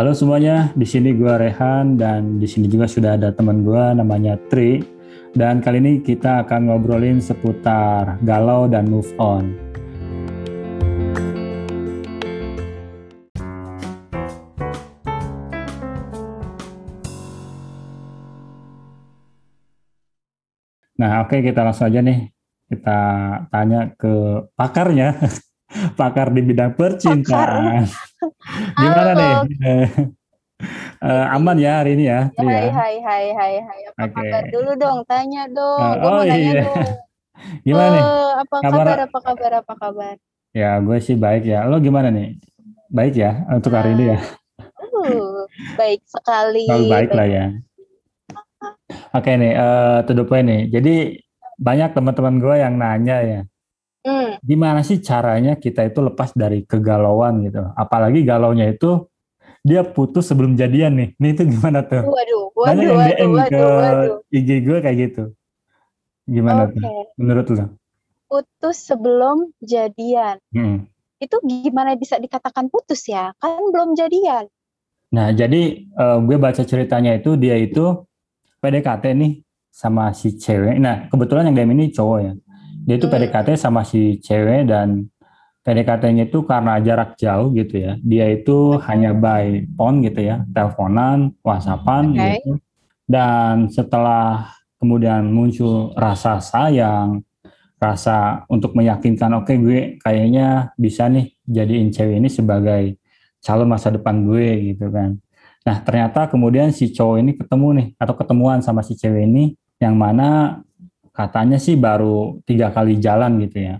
Halo semuanya, di sini gua Rehan dan di sini juga sudah ada teman gua namanya Tri. Dan kali ini kita akan ngobrolin seputar galau dan move on. Nah, oke kita langsung aja nih. Kita tanya ke pakarnya. Pakar di bidang percintaan. Gimana nih? Uh, aman ya hari ini ya? Hai ya? hai hai hai hai. Apa okay. kabar? Dulu dong tanya dong. Uh, oh, mau iya. nanya dong. Gimana uh, nih apa kabar, kabar apa kabar apa kabar? Ya gue sih baik ya. Lo gimana nih? Baik ya untuk hari ini ya? Uh, baik sekali. Selalu baik, baik lah ya. Oke okay, nih uh, to the point nih. Jadi banyak teman-teman gue yang nanya ya hmm. gimana sih caranya kita itu lepas dari kegalauan gitu apalagi galaunya itu dia putus sebelum jadian nih. Nih itu gimana tuh? Waduh, waduh, Banyak yang waduh, DM waduh, ke waduh. IG gue kayak gitu. Gimana okay. tuh? Menurut lo? Putus sebelum jadian. Hmm. Itu gimana bisa dikatakan putus ya? Kan belum jadian. Nah, jadi uh, gue baca ceritanya itu dia itu PDKT nih sama si cewek. Nah, kebetulan yang DM ini cowok ya. Dia itu hmm. PDKT sama si cewek dan PDKT-nya itu karena jarak jauh gitu ya. Dia itu hanya by phone gitu ya, teleponan, WhatsAppan okay. gitu. Dan setelah kemudian muncul rasa sayang, rasa untuk meyakinkan oke okay, gue kayaknya bisa nih jadiin cewek ini sebagai calon masa depan gue gitu kan. Nah ternyata kemudian si cowok ini ketemu nih atau ketemuan sama si cewek ini yang mana katanya sih baru tiga kali jalan gitu ya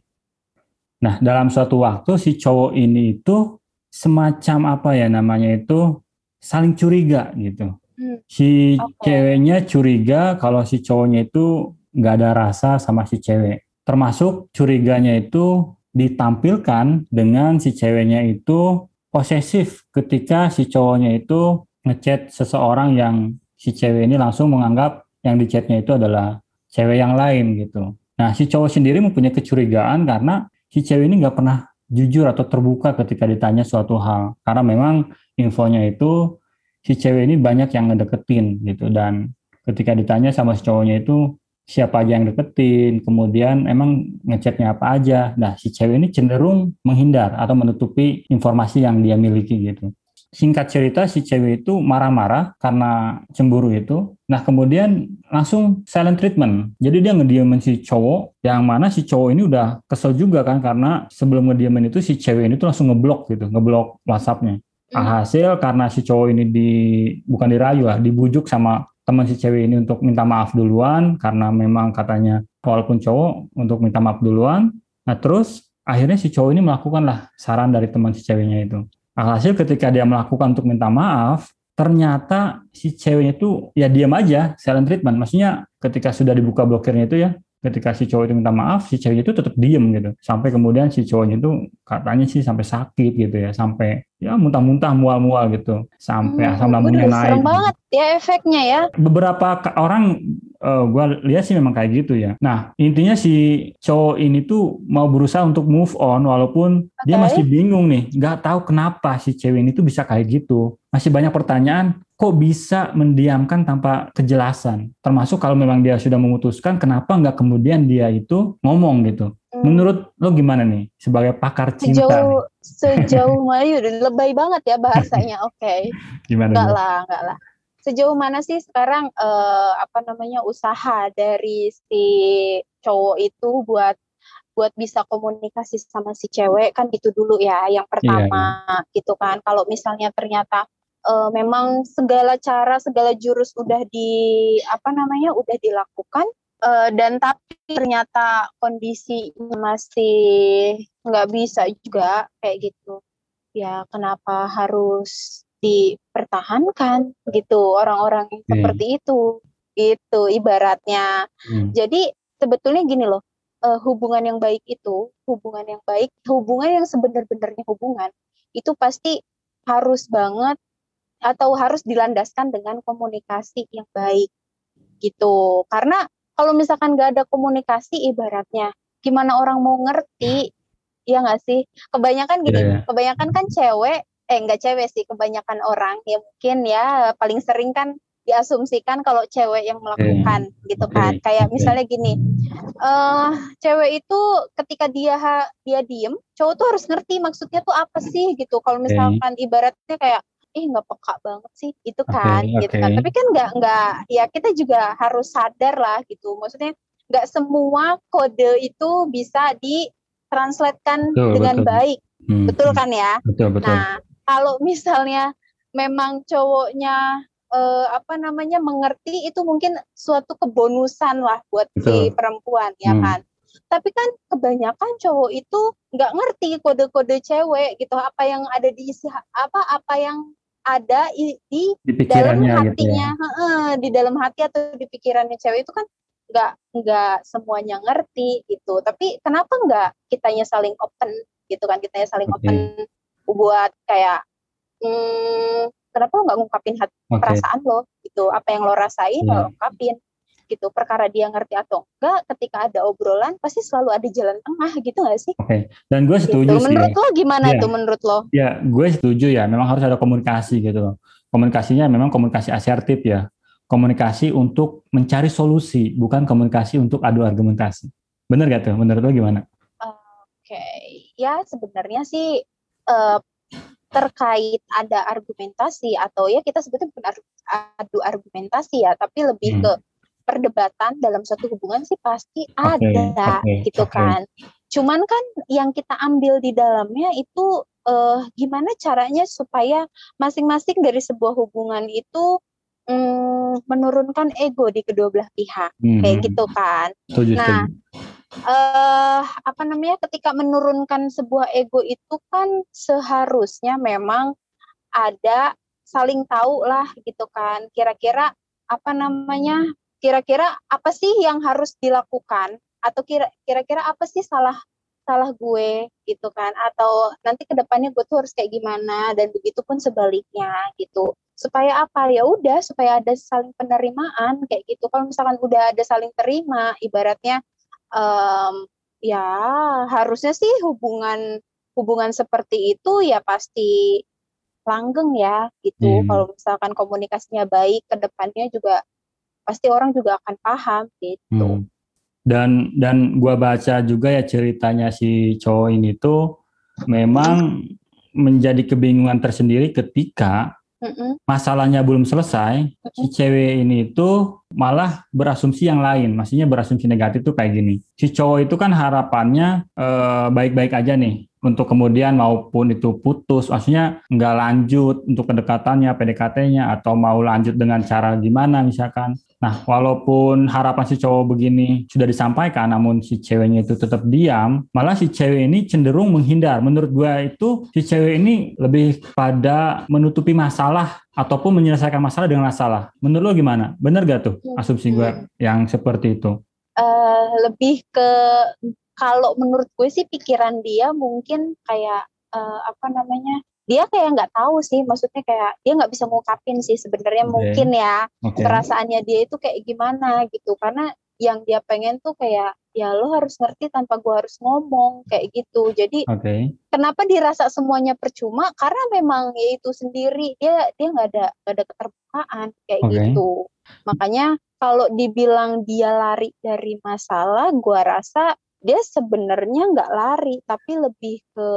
Nah, dalam suatu waktu si cowok ini itu semacam apa ya namanya itu saling curiga gitu. Hmm. Si okay. ceweknya curiga kalau si cowoknya itu nggak ada rasa sama si cewek. Termasuk curiganya itu ditampilkan dengan si ceweknya itu posesif ketika si cowoknya itu ngechat seseorang yang si cewek ini langsung menganggap yang dichatnya itu adalah cewek yang lain gitu. Nah, si cowok sendiri mempunyai kecurigaan karena si cewek ini nggak pernah jujur atau terbuka ketika ditanya suatu hal. Karena memang infonya itu si cewek ini banyak yang ngedeketin gitu. Dan ketika ditanya sama si cowoknya itu siapa aja yang deketin? Kemudian emang ngechatnya apa aja. Nah si cewek ini cenderung menghindar atau menutupi informasi yang dia miliki gitu singkat cerita si cewek itu marah-marah karena cemburu itu. Nah kemudian langsung silent treatment. Jadi dia ngediemin si cowok yang mana si cowok ini udah kesel juga kan karena sebelum ngediemin itu si cewek ini tuh langsung ngeblok gitu, ngeblok WhatsAppnya. Hmm. Hasil karena si cowok ini di bukan dirayu lah, dibujuk sama teman si cewek ini untuk minta maaf duluan karena memang katanya walaupun cowok untuk minta maaf duluan. Nah terus akhirnya si cowok ini melakukan lah saran dari teman si ceweknya itu Alhasil ketika dia melakukan untuk minta maaf, ternyata si ceweknya itu ya diam aja, silent treatment. Maksudnya ketika sudah dibuka blokirnya itu ya, ketika si cowok itu minta maaf, si cewek itu tetap diem gitu. Sampai kemudian si cowoknya itu katanya sih sampai sakit gitu ya, sampai ya muntah-muntah mual-mual gitu, sampai hmm, asam lambungnya naik. Serem banget ya efeknya ya. Beberapa orang uh, eh, gue lihat sih memang kayak gitu ya. Nah intinya si cowok ini tuh mau berusaha untuk move on walaupun okay. dia masih bingung nih, nggak tahu kenapa si cewek ini tuh bisa kayak gitu. Masih banyak pertanyaan, kok bisa mendiamkan tanpa kejelasan? Termasuk kalau memang dia sudah memutuskan, kenapa nggak kemudian dia itu ngomong gitu? Hmm. Menurut lo gimana nih sebagai pakar cinta? Sejauh sejauh mana lebay banget ya bahasanya. Oke. Okay. Gimana? Enggak lah, enggak lah sejauh mana sih sekarang uh, apa namanya usaha dari si cowok itu buat buat bisa komunikasi sama si cewek? Kan itu dulu ya yang iya, pertama yeah, yeah. gitu kan. Kalau misalnya ternyata uh, memang segala cara segala jurus udah di apa namanya udah dilakukan uh, dan tapi ternyata kondisi masih nggak bisa juga kayak gitu. Ya kenapa harus dipertahankan gitu orang-orang yang hmm. seperti itu itu ibaratnya hmm. jadi sebetulnya gini loh uh, hubungan yang baik itu hubungan yang baik hubungan yang sebenar-benarnya hubungan itu pasti harus banget atau harus dilandaskan dengan komunikasi yang baik gitu karena kalau misalkan gak ada komunikasi ibaratnya gimana orang mau ngerti ya nggak sih kebanyakan gini yeah. Iya. kebanyakan kan cewek eh enggak cewek sih kebanyakan orang ya mungkin ya paling sering kan diasumsikan kalau cewek yang melakukan okay. gitu kan okay. kayak okay. misalnya gini uh, cewek itu ketika dia dia diem cowok tuh harus ngerti maksudnya tuh apa sih gitu kalau misalkan okay. ibaratnya kayak ih nggak peka banget sih itu kan okay, gitu kan tapi kan nggak nggak ya kita juga harus sadar lah gitu maksudnya nggak semua kode itu bisa ditranslatekan dengan betul. baik hmm. betul kan ya betul betul nah kalau misalnya memang cowoknya uh, apa namanya mengerti itu mungkin suatu kebonusan lah buat Betul. si perempuan ya hmm. kan tapi kan kebanyakan cowok itu nggak ngerti kode-kode cewek gitu apa yang ada di isi apa apa yang ada di, di, dalam hatinya gitu ya. di dalam hati atau di pikirannya cewek itu kan nggak nggak semuanya ngerti gitu tapi kenapa nggak kitanya saling open gitu kan kitanya saling okay. open buat kayak hmm, kenapa lo nggak ngungkapin hati okay. perasaan lo gitu apa yang lo rasain yeah. lo ungkapin gitu perkara dia ngerti atau enggak ketika ada obrolan pasti selalu ada jalan tengah gitu gak sih? Oke okay. dan gue gitu. setuju gitu. sih. Menurut lo gimana yeah. tuh menurut lo? Ya gue setuju ya memang harus ada komunikasi gitu komunikasinya memang komunikasi asertif ya komunikasi untuk mencari solusi bukan komunikasi untuk adu argumentasi bener gak tuh menurut lo gimana? Oke okay. ya sebenarnya sih uh, terkait ada argumentasi atau ya kita sebutnya bukan adu argumentasi ya, tapi lebih hmm. ke perdebatan dalam suatu hubungan sih pasti okay, ada okay, gitu okay. kan. Cuman kan yang kita ambil di dalamnya itu uh, gimana caranya supaya masing-masing dari sebuah hubungan itu um, menurunkan ego di kedua belah pihak hmm. kayak gitu kan. Tujuh, nah, uh, apa namanya ketika menurunkan sebuah ego itu kan seharusnya memang ada saling tahu lah gitu kan. Kira-kira apa namanya kira-kira apa sih yang harus dilakukan? Atau kira-kira apa sih salah salah gue gitu kan? Atau nanti ke depannya gue tuh harus kayak gimana? Dan begitu pun sebaliknya gitu. Supaya apa? Ya udah supaya ada saling penerimaan kayak gitu. Kalau misalkan udah ada saling terima ibaratnya um, ya harusnya sih hubungan hubungan seperti itu ya pasti langgeng ya gitu. Hmm. Kalau misalkan komunikasinya baik ke depannya juga pasti orang juga akan paham gitu. Hmm. Dan dan gua baca juga ya ceritanya si cowok ini tuh memang menjadi kebingungan tersendiri ketika Mm-mm. masalahnya belum selesai, Mm-mm. si cewek ini itu malah berasumsi yang lain, maksudnya berasumsi negatif tuh kayak gini. Si cowok itu kan harapannya eh, baik-baik aja nih, untuk kemudian maupun itu putus, maksudnya nggak lanjut untuk kedekatannya, PDKT-nya, atau mau lanjut dengan cara gimana misalkan. Nah, walaupun harapan si cowok begini sudah disampaikan, namun si ceweknya itu tetap diam, malah si cewek ini cenderung menghindar. Menurut gue itu si cewek ini lebih pada menutupi masalah ataupun menyelesaikan masalah dengan masalah. Menurut lo gimana? Bener gak tuh hmm. asumsi gue yang seperti itu? Uh, lebih ke kalau menurut gue sih pikiran dia mungkin kayak uh, apa namanya dia kayak nggak tahu sih maksudnya kayak dia nggak bisa ngungkapin sih sebenarnya okay. mungkin ya okay. perasaannya dia itu kayak gimana gitu karena yang dia pengen tuh kayak ya lo harus ngerti tanpa gua harus ngomong kayak gitu jadi okay. kenapa dirasa semuanya percuma karena memang ya itu sendiri dia dia nggak ada gak ada keterbukaan kayak okay. gitu makanya kalau dibilang dia lari dari masalah gua rasa dia sebenarnya nggak lari tapi lebih ke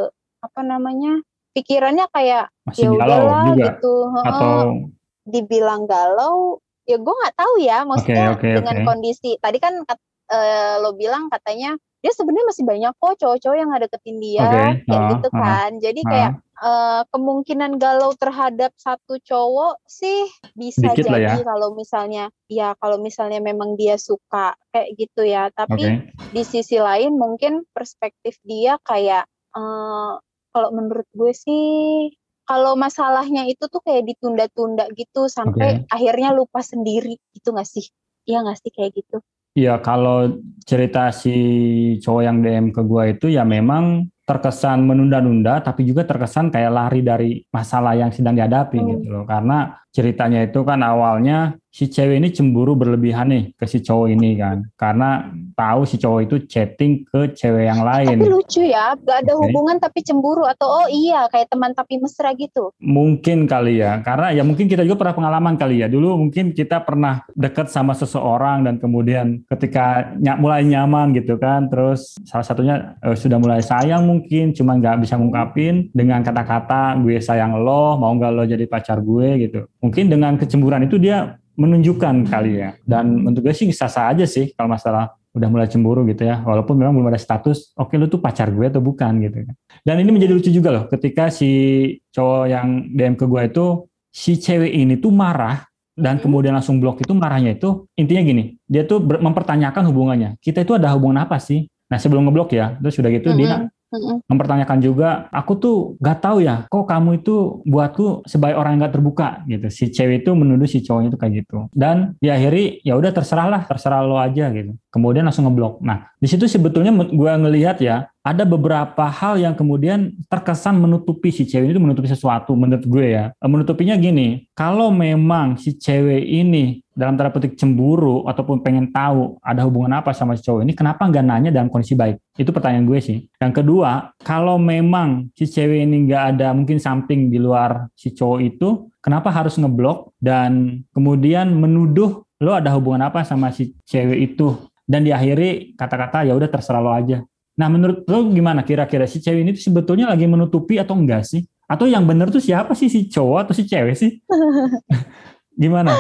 apa namanya pikirannya kayak ya udahlah gitu atau dibilang galau ya gue nggak tahu ya maksudnya okay, okay, dengan okay. kondisi tadi kan uh, lo bilang katanya dia sebenarnya masih banyak kok cowok-cowok yang ada deketin dia okay. kayak uh, gitu kan uh, jadi uh. kayak uh, kemungkinan galau terhadap satu cowok sih bisa Dikit jadi ya. kalau misalnya ya kalau misalnya memang dia suka kayak gitu ya tapi okay. di sisi lain mungkin perspektif dia kayak uh, kalau menurut gue sih kalau masalahnya itu tuh kayak ditunda-tunda gitu sampai okay. akhirnya lupa sendiri gitu gak sih? Iya gak sih kayak gitu? Iya kalau cerita si cowok yang DM ke gue itu ya memang terkesan menunda-nunda tapi juga terkesan kayak lari dari masalah yang sedang dihadapi hmm. gitu loh karena ceritanya itu kan awalnya si cewek ini cemburu berlebihan nih ke si cowok ini kan karena tahu si cowok itu chatting ke cewek yang lain. Tapi lucu ya, gak ada okay. hubungan tapi cemburu atau oh iya kayak teman tapi mesra gitu. Mungkin kali ya, karena ya mungkin kita juga pernah pengalaman kali ya. Dulu mungkin kita pernah deket sama seseorang dan kemudian ketika ny mulai nyaman gitu kan, terus salah satunya eh, sudah mulai sayang mungkin, cuma nggak bisa ngungkapin dengan kata-kata gue sayang lo, mau nggak lo jadi pacar gue gitu. Mungkin dengan kecemburuan itu dia menunjukkan kali ya. Dan menurut gue sih sah-sah aja sih kalau masalah udah mulai cemburu gitu ya. Walaupun memang belum ada status, oke okay, lu tuh pacar gue atau bukan gitu kan. Dan ini menjadi lucu juga loh ketika si cowok yang DM ke gue itu, si cewek ini tuh marah dan hmm. kemudian langsung blok itu marahnya itu intinya gini, dia tuh mempertanyakan hubungannya. Kita itu ada hubungan apa sih? Nah sebelum ngeblok ya, terus sudah gitu -hmm. dia mempertanyakan juga aku tuh gak tahu ya kok kamu itu buatku sebagai orang yang gak terbuka? Gitu. Si cewek itu menuduh si cowoknya itu kayak gitu. Dan diakhiri ya udah terserah lah terserah lo aja gitu. Kemudian langsung ngeblok. Nah di situ sebetulnya gue ngelihat ya ada beberapa hal yang kemudian terkesan menutupi si cewek itu menutupi sesuatu menurut gue ya. Menutupinya gini, kalau memang si cewek ini dalam tanda petik cemburu ataupun pengen tahu ada hubungan apa sama si cowok ini, kenapa nggak nanya dalam kondisi baik? Itu pertanyaan gue sih. Yang kedua, kalau memang si cewek ini nggak ada mungkin something di luar si cowok itu, kenapa harus ngeblok dan kemudian menuduh lo ada hubungan apa sama si cewek itu dan diakhiri kata-kata ya udah terserah lo aja Nah, menurut lo gimana kira-kira si cewek ini tuh sebetulnya lagi menutupi atau enggak sih? Atau yang benar tuh siapa sih si cowok atau si cewek sih? gimana?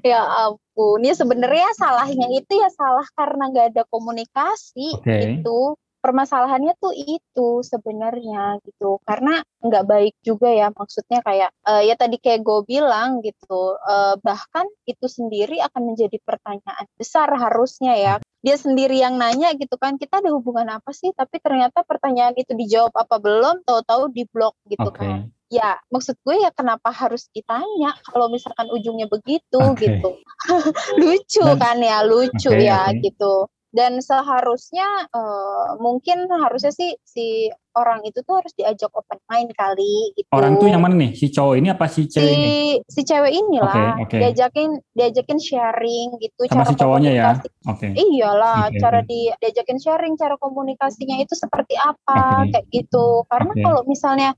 Ya ampun, ya sebenarnya salahnya itu ya salah karena nggak ada komunikasi okay. itu permasalahannya tuh itu sebenarnya gitu karena nggak baik juga ya maksudnya kayak uh, ya tadi kayak gue bilang gitu uh, bahkan itu sendiri akan menjadi pertanyaan besar harusnya ya dia sendiri yang nanya gitu kan kita ada hubungan apa sih tapi ternyata pertanyaan itu dijawab apa belum tahu-tahu di blok gitu okay. kan ya maksud gue ya kenapa harus ditanya kalau misalkan ujungnya begitu okay. gitu lucu Dan, kan ya lucu okay, ya okay. gitu dan seharusnya uh, mungkin harusnya sih si orang itu tuh harus diajak open mind kali gitu. Orang tuh yang mana nih? Si cowok ini apa si cewek si, ini? Si cewek inilah. Okay, okay. Diajakin diajakin sharing gitu Sama cara si cowoknya ya. Oke. Okay. Iyalah, okay, cara di diajakin sharing cara komunikasinya itu seperti apa okay. kayak gitu. Karena okay. kalau misalnya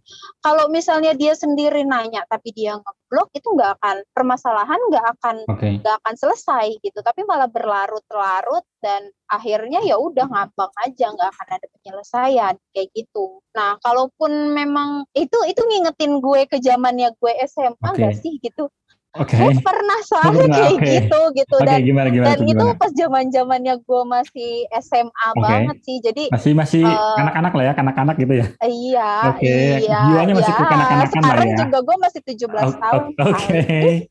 kalau misalnya dia sendiri nanya tapi dia ngeblok itu nggak akan permasalahan nggak akan nggak okay. akan selesai gitu. Tapi malah berlarut-larut dan akhirnya ya udah ngambang aja nggak akan ada penyelesaian kayak gitu. Nah kalaupun memang itu itu ngingetin gue ke zamannya gue SMA okay. gak sih gitu. Okay. Gue pernah soalnya kayak okay. gitu gitu okay, dan gimana, gimana, dan itu, itu pas zaman zamannya gue masih SMA okay. banget sih jadi masih masih uh, anak-anak lah ya anak-anak gitu ya iya okay. iya jiwanya masih iya. kanak-kanakan lah ya juga gue masih 17 tahun oke okay.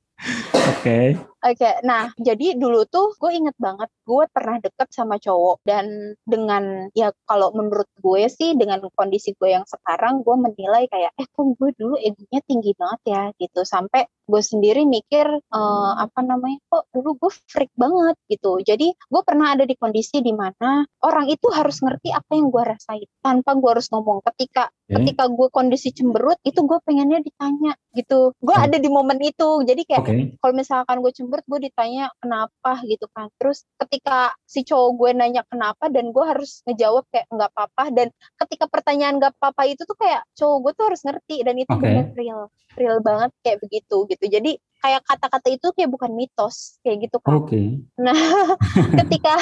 Oke. Oke, okay, nah jadi dulu tuh gue inget banget gue pernah deket sama cowok dan dengan ya kalau menurut gue sih dengan kondisi gue yang sekarang gue menilai kayak eh kok gue dulu egonya tinggi banget ya? Gitu. Sampai gue sendiri mikir uh, apa namanya kok dulu gue freak banget? Gitu. Jadi gue pernah ada di kondisi di mana orang itu harus ngerti apa yang gue rasain. Tanpa gue harus ngomong. Ketika hmm. ketika gue kondisi cemberut itu gue pengennya ditanya gitu. Gue ada di momen itu. Jadi kayak okay. kalau misalkan gue cemberut gue ditanya kenapa? Gitu kan. Terus ketika si cowok gue nanya kenapa? Dan gue harus ngejawab kayak nggak apa-apa. Dan ketika pertanyaan nggak apa-apa itu tuh kayak cowok gue tuh harus ngerti dan itu okay. benar real real banget kayak begitu gitu. Jadi kayak kata-kata itu kayak bukan mitos kayak gitu kan. Oke. Okay. Nah, ketika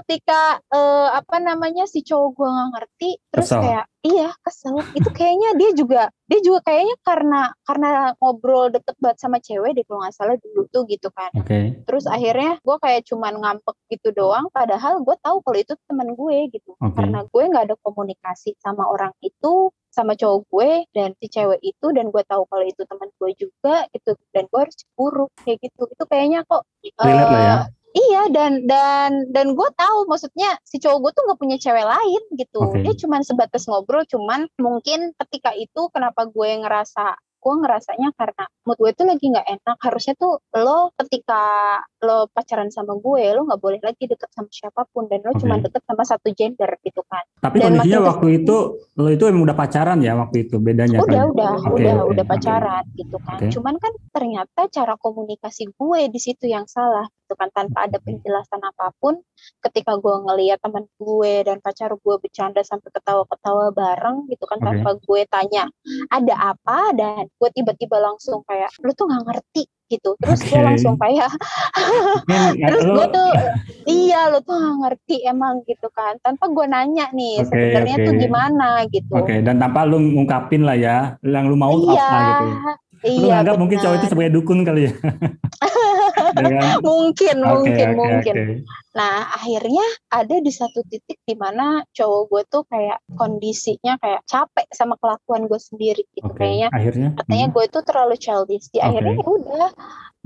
ketika uh, apa namanya si cowok gue nggak ngerti, terus kesel. kayak iya kesel. Itu kayaknya dia juga dia juga kayaknya karena karena ngobrol deket banget sama cewek deh kalau nggak salah dulu tuh gitu kan. Oke. Okay. Terus akhirnya gue kayak cuman ngampek gitu doang, padahal gue tahu kalau itu teman gue gitu. Okay. Karena gue nggak ada komunikasi sama orang itu, sama cowok gue dan si cewek itu dan gue tahu kalau itu teman gue juga gitu dan gue harus cemburu kayak gitu itu kayaknya kok uh, ya. Iya dan dan dan gue tahu maksudnya si cowok gue tuh nggak punya cewek lain gitu okay. dia cuma sebatas ngobrol cuman mungkin ketika itu kenapa gue ngerasa gue ngerasanya karena mood gue tuh lagi nggak enak harusnya tuh lo ketika lo pacaran sama gue lo nggak boleh lagi deket sama siapa pun dan lo Oke. cuma deket sama satu gender gitu kan Tapi Dan kondisinya waktu itu lo itu emang udah pacaran ya waktu itu bedanya udah kan? udah Oke, udah oke, udah pacaran gitu kan Oke. cuman kan ternyata cara komunikasi gue di situ yang salah gitu kan tanpa ada penjelasan apa pun ketika gue ngeliat teman gue dan pacar gue bercanda sampai ketawa-ketawa bareng gitu kan Oke. tanpa gue tanya ada apa dan gue tiba-tiba langsung kayak lu tuh nggak ngerti gitu terus gue Oke. langsung kayak Mungkin terus lo gue tuh iya lu tuh ngerti emang gitu kan tanpa gue nanya nih Oke, sebenarnya tuh oke. gimana gitu Oke, dan tanpa lu ngungkapin lah ya, yang lu mau tuh iya apa gitu. Lu iya nganggap mungkin cowok itu sebagai dukun kali ya. Ya kan? mungkin Oke, mungkin oke, mungkin oke. nah akhirnya ada di satu titik di mana cowok gue tuh kayak kondisinya kayak capek sama kelakuan gue sendiri gitu Oke, kayaknya akhirnya katanya hmm, gue tuh terlalu childish di Oke. akhirnya ya udah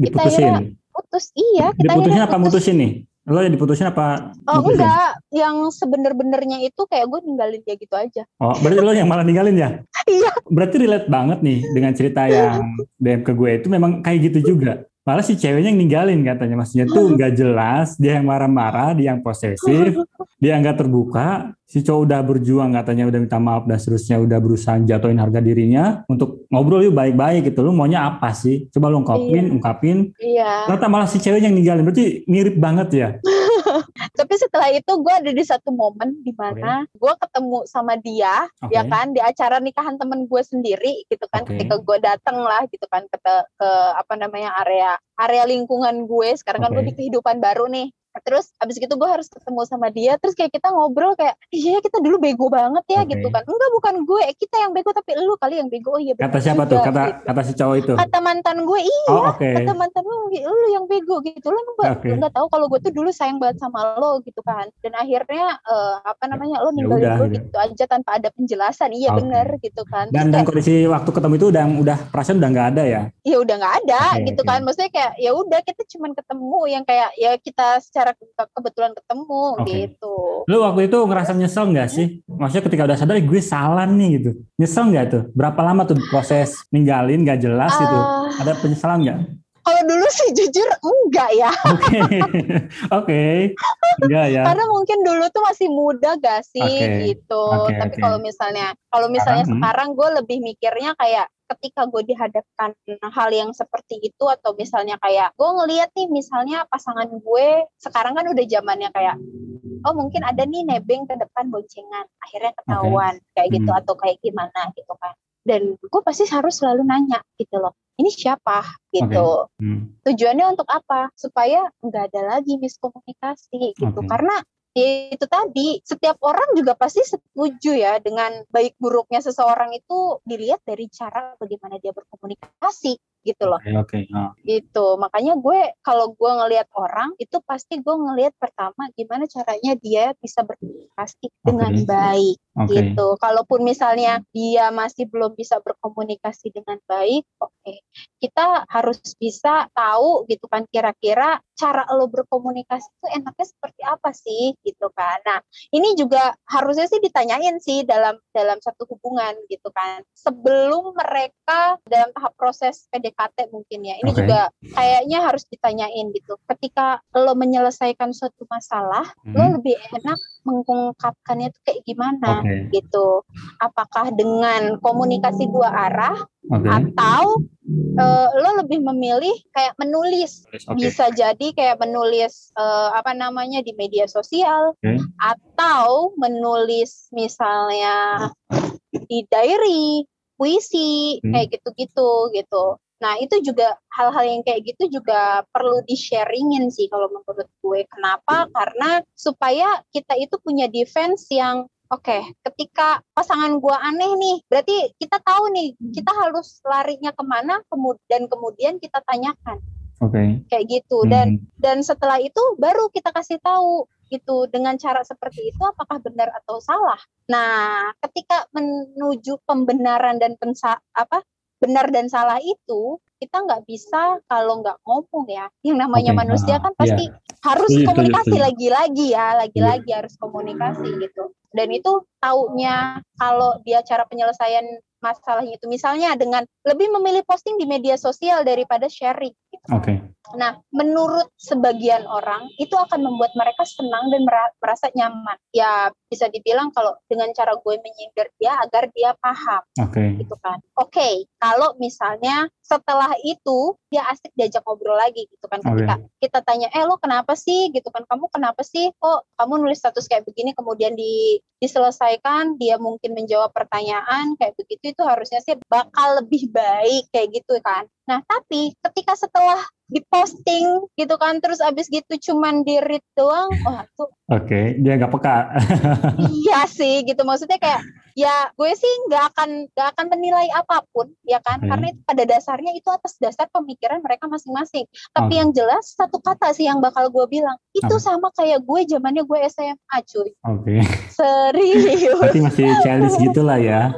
kita akhirnya putus iya kita Diputusin akhirnya apa putus mutusin nih? Lo yang diputusin apa oh mutusin? enggak yang sebener-benernya itu kayak gue ninggalin dia gitu aja Oh, berarti lo yang malah ninggalin ya? Iya. Berarti relate banget nih dengan cerita yang DM ke gue itu memang kayak gitu juga. Malah si ceweknya yang ninggalin katanya. Maksudnya tuh nggak jelas, dia yang marah-marah, dia yang posesif, dia nggak terbuka. Si cowok udah berjuang katanya udah minta maaf dan seterusnya udah berusaha jatuhin harga dirinya untuk ngobrol yuk baik-baik gitu. Lu maunya apa sih? Coba lu ungkapin, Iya. ungkapin. iya Ternyata malah si ceweknya yang ninggalin. Berarti mirip banget ya. tapi setelah itu gue ada di satu momen di mana gue ketemu sama dia Oke. ya kan? Di acara nikahan temen gue sendiri gitu kan Oke. ketika gue dateng lah gitu kan ke, ke apa namanya area area lingkungan gue. Sekarang kan gue di kehidupan baru nih terus abis gitu gue harus ketemu sama dia terus kayak kita ngobrol kayak iya kita dulu bego banget ya Oke. gitu kan enggak bukan gue kita yang bego tapi lu kali yang bego oh iya Kata siapa tuh? juga, Kata gitu. kata si cowok itu. kata mantan gue iya Oh, oke. kata mantan lu lu yang bego gitu lu nggak Oke. nggak tahu kalau gue tuh dulu sayang banget sama lo gitu kan dan akhirnya eh, apa namanya lo ninggalin udah, gue gitu. gitu aja tanpa ada penjelasan iya Oke. bener gitu kan Dan dan kayak, kondisi waktu ketemu itu udah udah perasaan udah nggak ada ya. ya udah nggak ada Oke, gitu oke. kan maksudnya kayak ya udah kita cuman ketemu yang kayak ya kita secara kebetulan ketemu Oke. gitu Lu waktu itu ngerasa nyesel nggak sih? Maksudnya ketika udah sadar gue salah nih gitu. Nyesel nggak tuh? Berapa lama tuh proses ninggalin nggak jelas gitu? Ah, Ada penyesalan nggak? kalau dulu sih jujur enggak ya Oke, oke, enggak ya. karena mungkin dulu tuh masih muda gak sih Oke. gitu Oke, tapi oke. kalau misalnya kalau misalnya Sekarang, hmm. sekarang gue lebih mikirnya kayak ketika gue dihadapkan hal yang seperti itu atau misalnya kayak gue ngeliat nih misalnya pasangan gue sekarang kan udah zamannya kayak oh mungkin ada nih nebeng ke depan boncengan akhirnya ketahuan kayak gitu Hmm. atau kayak gimana gitu kan. Dan gue pasti harus selalu nanya gitu loh ini siapa? gitu. Hmm. tujuannya untuk apa? Supaya nggak ada lagi miskomunikasi gitu. Oke. karena itu tadi setiap orang juga pasti setuju ya dengan baik buruknya seseorang itu dilihat dari cara bagaimana dia berkomunikasi gitu loh Oke, oke. Oh. gitu makanya gue kalau gue ngelihat orang itu pasti gue ngelihat pertama gimana caranya dia bisa berkomunikasi dengan Oke. baik Oke. gitu kalaupun misalnya dia masih belum bisa berkomunikasi dengan baik oke kita harus bisa tahu gitu kan kira-kira cara lo berkomunikasi itu enaknya seperti apa sih gitu kan nah ini juga harusnya sih ditanyain sih dalam dalam satu hubungan gitu kan sebelum mereka dalam tahap proses PDKT mungkin ya ini Oke. juga kayaknya harus ditanyain gitu ketika lo menyelesaikan suatu masalah lo Hmm. lebih enak mengungkapkannya itu kayak gimana Oke. gitu apakah dengan komunikasi dua arah Oke. atau eh, lo lebih memilih kayak menulis Oke. bisa jadi kayak menulis eh, apa namanya di media sosial Oke. atau menulis misalnya di diary puisi Hmm. kayak gitu-gitu gitu nah itu juga hal-hal yang kayak gitu juga perlu di sharingin sih kalau menurut gue kenapa karena supaya kita itu punya defense yang Oke, ketika pasangan gua aneh nih, berarti kita tahu nih, kita harus larinya ke mana, kemu- dan kemudian kita tanyakan Oke. kayak gitu. Dan Hmm. dan setelah itu baru kita kasih tahu gitu dengan cara seperti itu apakah benar atau salah. Nah, ketika menuju pembenaran dan pensa apa benar dan salah itu kita nggak bisa kalau nggak ngomong ya. Yang namanya Oke, manusia ah, kan pasti harus Setuju, setuju, komunikasi lagi-lagi ya, lagi-lagi harus komunikasi gitu. Dan itu taunya kalau dia cara penyelesaian masalahnya itu misalnya dengan lebih memilih posting di media sosial daripada sharing. Oke. Okay. Nah, menurut sebagian orang itu akan membuat mereka senang dan merasa nyaman. Ya bisa dibilang kalau dengan cara gue menyindir dia agar dia paham. Oke. Okay. Gitu kan. Oke, okay, kalau misalnya setelah itu dia asik diajak ngobrol lagi gitu kan ketika okay. kita tanya eh lo kenapa sih gitu kan kamu kenapa sih kok kamu nulis status kayak begini kemudian di diselesaikan dia mungkin menjawab pertanyaan kayak begitu itu harusnya sih bakal lebih baik kayak gitu kan nah tapi ketika setelah diposting gitu kan terus abis gitu cuman di read doang wah tuh. Oke okay, dia nggak peka. Iya sih gitu. Maksudnya kayak ya gue sih nggak akan nggak akan menilai apa pun ya kan hmm. karena itu pada dasarnya itu atas dasar pemikiran mereka masing-masing tapi oh. yang jelas satu kata sih yang bakal gue bilang itu oh. sama kayak gue zamannya gue SMA cuy oke okay. serius berarti masih childish gitulah ya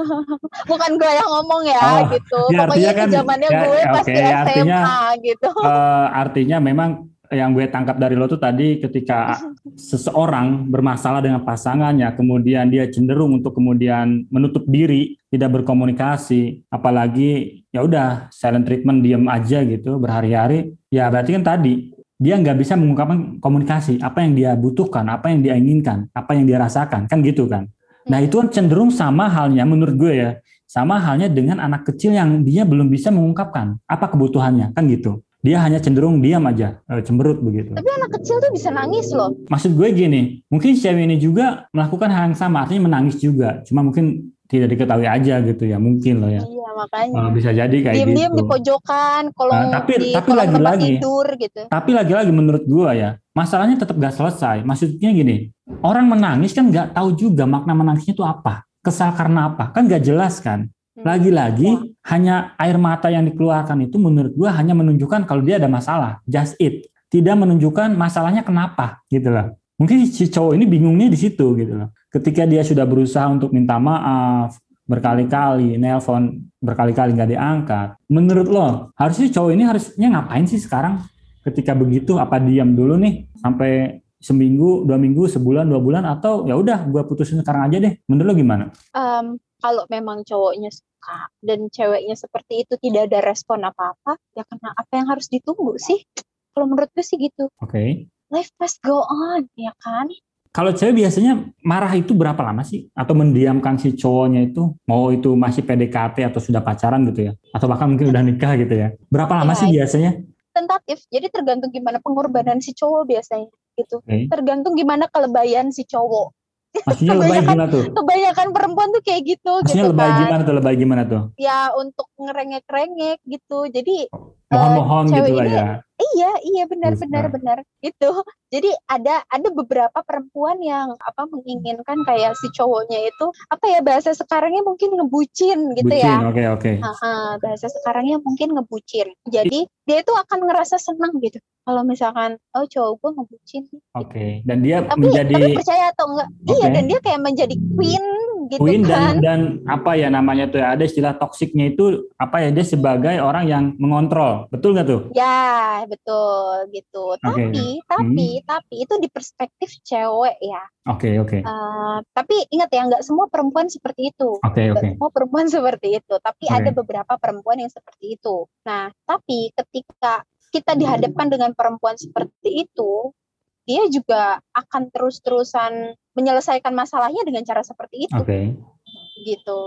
bukan gue yang ngomong ya oh, gitu ya, pokoknya kan, zamannya ya, gue okay, pasti SMA artinya, gitu uh, artinya memang yang gue tangkap dari lo tuh tadi ketika seseorang bermasalah dengan pasangannya, kemudian dia cenderung untuk kemudian menutup diri, tidak berkomunikasi, apalagi ya udah silent treatment diam aja gitu berhari-hari, ya berarti kan tadi dia nggak bisa mengungkapkan komunikasi. Apa yang dia butuhkan, apa yang dia inginkan, apa yang dia rasakan, kan gitu kan. Nah itu kan cenderung sama halnya menurut gue ya, sama halnya dengan anak kecil yang dia belum bisa mengungkapkan apa kebutuhannya, kan gitu dia hanya cenderung diam aja, eh, cemberut begitu. Tapi anak kecil tuh bisa nangis loh. Maksud gue gini, mungkin cewek ini juga melakukan hal yang sama, artinya menangis juga. Cuma mungkin tidak diketahui aja gitu ya, mungkin loh ya. Iya makanya. Uh, bisa jadi kayak Diem -diem gitu. Diam-diam di pojokan, kolong nah, tapi, di tapi lagi-lagi, tidur gitu. Tapi lagi-lagi menurut gue ya, masalahnya tetap gak selesai. Maksudnya gini, orang menangis kan gak tahu juga makna menangisnya itu apa. Kesal karena apa? Kan gak jelas kan. Hmm. Lagi-lagi ya. hanya air mata yang dikeluarkan itu menurut gua hanya menunjukkan kalau dia ada masalah, just it. Tidak menunjukkan masalahnya kenapa gitu loh. Mungkin si cowok ini bingungnya di situ gitu loh. Ketika dia sudah berusaha untuk minta maaf berkali-kali, nelpon berkali-kali nggak diangkat. Menurut lo, harusnya cowok ini harusnya ngapain sih sekarang ketika begitu? Apa diam dulu nih sampai seminggu, dua minggu, sebulan, dua bulan, atau ya udah gue putusin sekarang aja deh. Menurut lo gimana? Um, kalau memang cowoknya suka dan ceweknya seperti itu tidak ada respon apa-apa, ya karena apa yang harus ditunggu sih? Kalau menurut gue sih gitu. Oke. Okay. Life must go on, ya kan? Kalau cewek biasanya marah itu berapa lama sih? Atau mendiamkan si cowoknya itu? Mau itu masih PDKT atau sudah pacaran gitu ya? Atau bahkan mungkin udah nikah gitu ya? Berapa lama ya, sih biasanya? Tentatif, jadi tergantung gimana pengorbanan si cowok biasanya gitu. Okay. Tergantung gimana kelebayan si cowok. Maksudnya lebay gimana tuh? Kebanyakan perempuan tuh kayak gitu. Maksudnya gitu lebay kan. gimana tuh? Lebay gimana tuh? Ya untuk ngerengek-rengek gitu. Jadi mohon-mohon uh, gitu lah ya. Iya, iya benar benar benar. Itu. Jadi ada ada beberapa perempuan yang apa menginginkan kayak si cowoknya itu apa ya bahasa sekarangnya mungkin ngebucin gitu Bucin, ya. Oke, okay, oke. Okay. bahasa sekarangnya mungkin ngebucin. Jadi dia itu akan ngerasa senang gitu. Kalau misalkan oh cowok gue ngebucin. Oke. Okay. Dan dia tapi, menjadi tapi percaya atau enggak? Okay. Iya, dan dia kayak menjadi queen gitu Queen kan. dan dan apa ya namanya tuh ya, ada istilah toksiknya itu apa ya dia sebagai orang yang mengontrol betul nggak tuh? Ya betul gitu. Okay. Tapi tapi hmm. tapi itu di perspektif cewek ya. Oke okay, oke. Okay. Uh, tapi ingat ya nggak semua perempuan seperti itu. Oke okay, oke. Okay. Semua perempuan seperti itu. Tapi okay. ada beberapa perempuan yang seperti itu. Nah tapi ketika kita dihadapkan dengan perempuan seperti itu, dia juga akan terus-terusan menyelesaikan masalahnya dengan cara seperti itu. Oke. Okay. Gitu.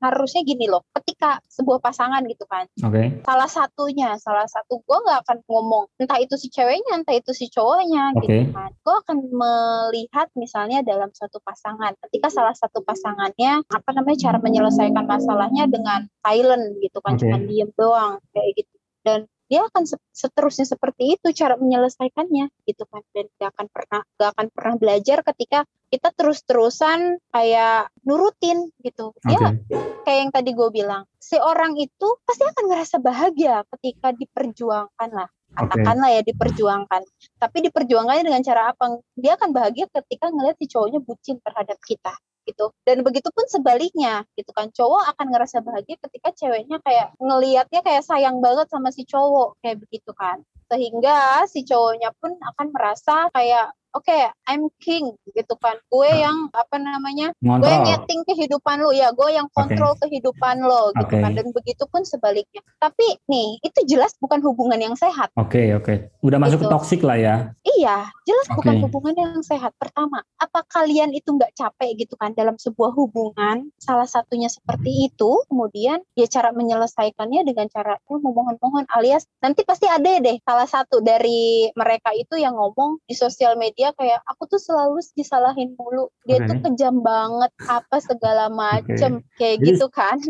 Harusnya gini loh, ketika sebuah pasangan gitu kan, okay. salah satunya, salah satu gue nggak akan ngomong entah itu si ceweknya, entah itu si cowoknya, okay. gitu kan. Gue akan melihat misalnya dalam satu pasangan, ketika salah satu pasangannya apa namanya cara menyelesaikan masalahnya dengan silent gitu kan, okay. cuma diem doang kayak gitu. Dan dia akan seterusnya seperti itu cara menyelesaikannya gitu kan. Dan gak akan pernah gak akan pernah belajar ketika kita terus-terusan kayak nurutin gitu. Okay. ya kayak yang tadi gue bilang si orang itu pasti akan ngerasa bahagia ketika diperjuangkan lah. Katakanlah okay. ya diperjuangkan. Tapi diperjuangkannya dengan cara apa? Dia akan bahagia ketika ngeliat si cowoknya bucin terhadap kita gitu. Dan begitu pun sebaliknya gitu kan. Cowok akan ngerasa bahagia ketika ceweknya kayak ngelihatnya kayak sayang banget sama si cowok kayak begitu kan. Sehingga si cowoknya pun akan merasa kayak oke okay, I'm king gitu kan gue Ah. yang apa namanya gue Ngontrol. yang nyeting kehidupan lo ya gue yang kontrol kehidupan lo gitu Oke. kan dan begitu pun sebaliknya tapi nih itu jelas bukan hubungan yang sehat Oke, oke. Udah masuk ke Gitu. toxic lah ya. iya jelas bukan Oke. hubungan yang sehat pertama apa kalian itu nggak capek gitu kan dalam sebuah hubungan salah satunya seperti itu kemudian ya cara menyelesaikannya dengan cara "Oh, memohon-mohon alias nanti pasti ada deh salah satu dari mereka itu yang ngomong di sosial media kayak aku tuh selalu disalahin mulu. Dia Oke. tuh kejam banget apa segala macem kayak Jadi- gitu kan.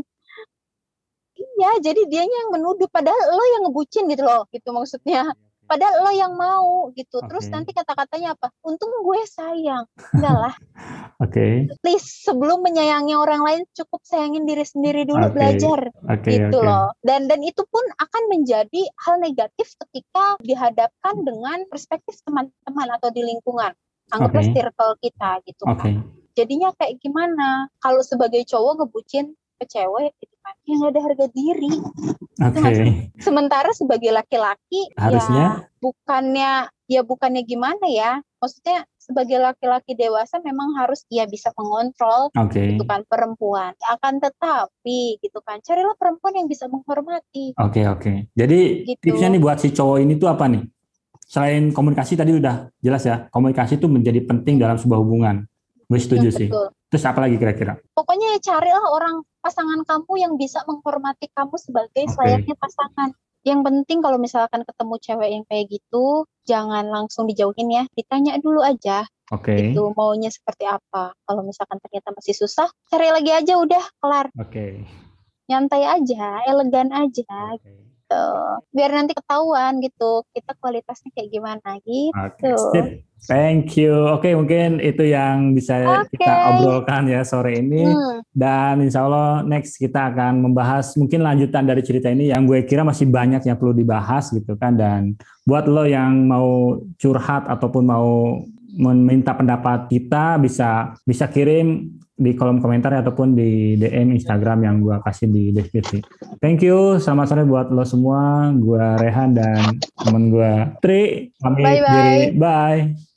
Iya jadi dianya yang menuduh padahal lo yang ngebucin gitu loh gitu maksudnya padahal lo yang mau gitu. Terus nanti kata-katanya apa? Untung gue sayang. Enggak lah. Oke, please sebelum menyayangi orang lain cukup sayangin diri sendiri dulu Oke. belajar. Oke, gitu oke. loh. Dan dan itu pun akan menjadi hal negatif ketika dihadapkan dengan perspektif teman-teman atau di lingkungan. Anggaplah Oke. circle kita gitu Oke, kan jadinya kayak gimana? Kalau sebagai cowok ngebucin cewek gitu kan ya nggak ada harga diri oke. sementara sebagai laki-laki ya Harusnya, bukannya ya bukannya gimana ya maksudnya sebagai laki-laki dewasa memang harus ya bisa mengontrol oke. gitu kan perempuan akan tetapi gitu kan carilah perempuan yang bisa menghormati Oke oke. Jadi Gitu. tipsnya nih buat si cowok ini tuh apa nih? Selain komunikasi tadi udah jelas ya. Komunikasi itu menjadi penting dalam sebuah hubungan. Gue setuju Yang sih. betul Terus apa lagi kira-kira? pokoknya ya carilah orang pasangan kamu yang bisa menghormati kamu sebagai Oke. selayaknya pasangan yang penting kalau misalkan ketemu cewek yang kayak gitu jangan langsung dijauhin ya ditanya dulu aja Oke. itu maunya seperti apa kalau misalkan ternyata masih susah cari lagi aja udah kelar Oke. nyantai aja elegan aja Oke. Gitu biar nanti ketahuan gitu kita kualitasnya kayak gimana gitu sip. Thank you. Oke, mungkin itu yang bisa Oke. kita obrolkan ya sore ini. Hmm, Dan insya Allah next kita akan membahas mungkin lanjutan dari cerita ini yang gue kira masih banyak yang perlu dibahas gitu kan. Dan buat lo yang mau curhat ataupun mau meminta pendapat kita bisa bisa kirim di kolom komentar ataupun di DM Instagram yang gue kasih di deskripsi. Thank you, selamat sore buat lo semua. Gue Rehan dan temen gue Tri. Pamit Bye-bye. diri. Bye.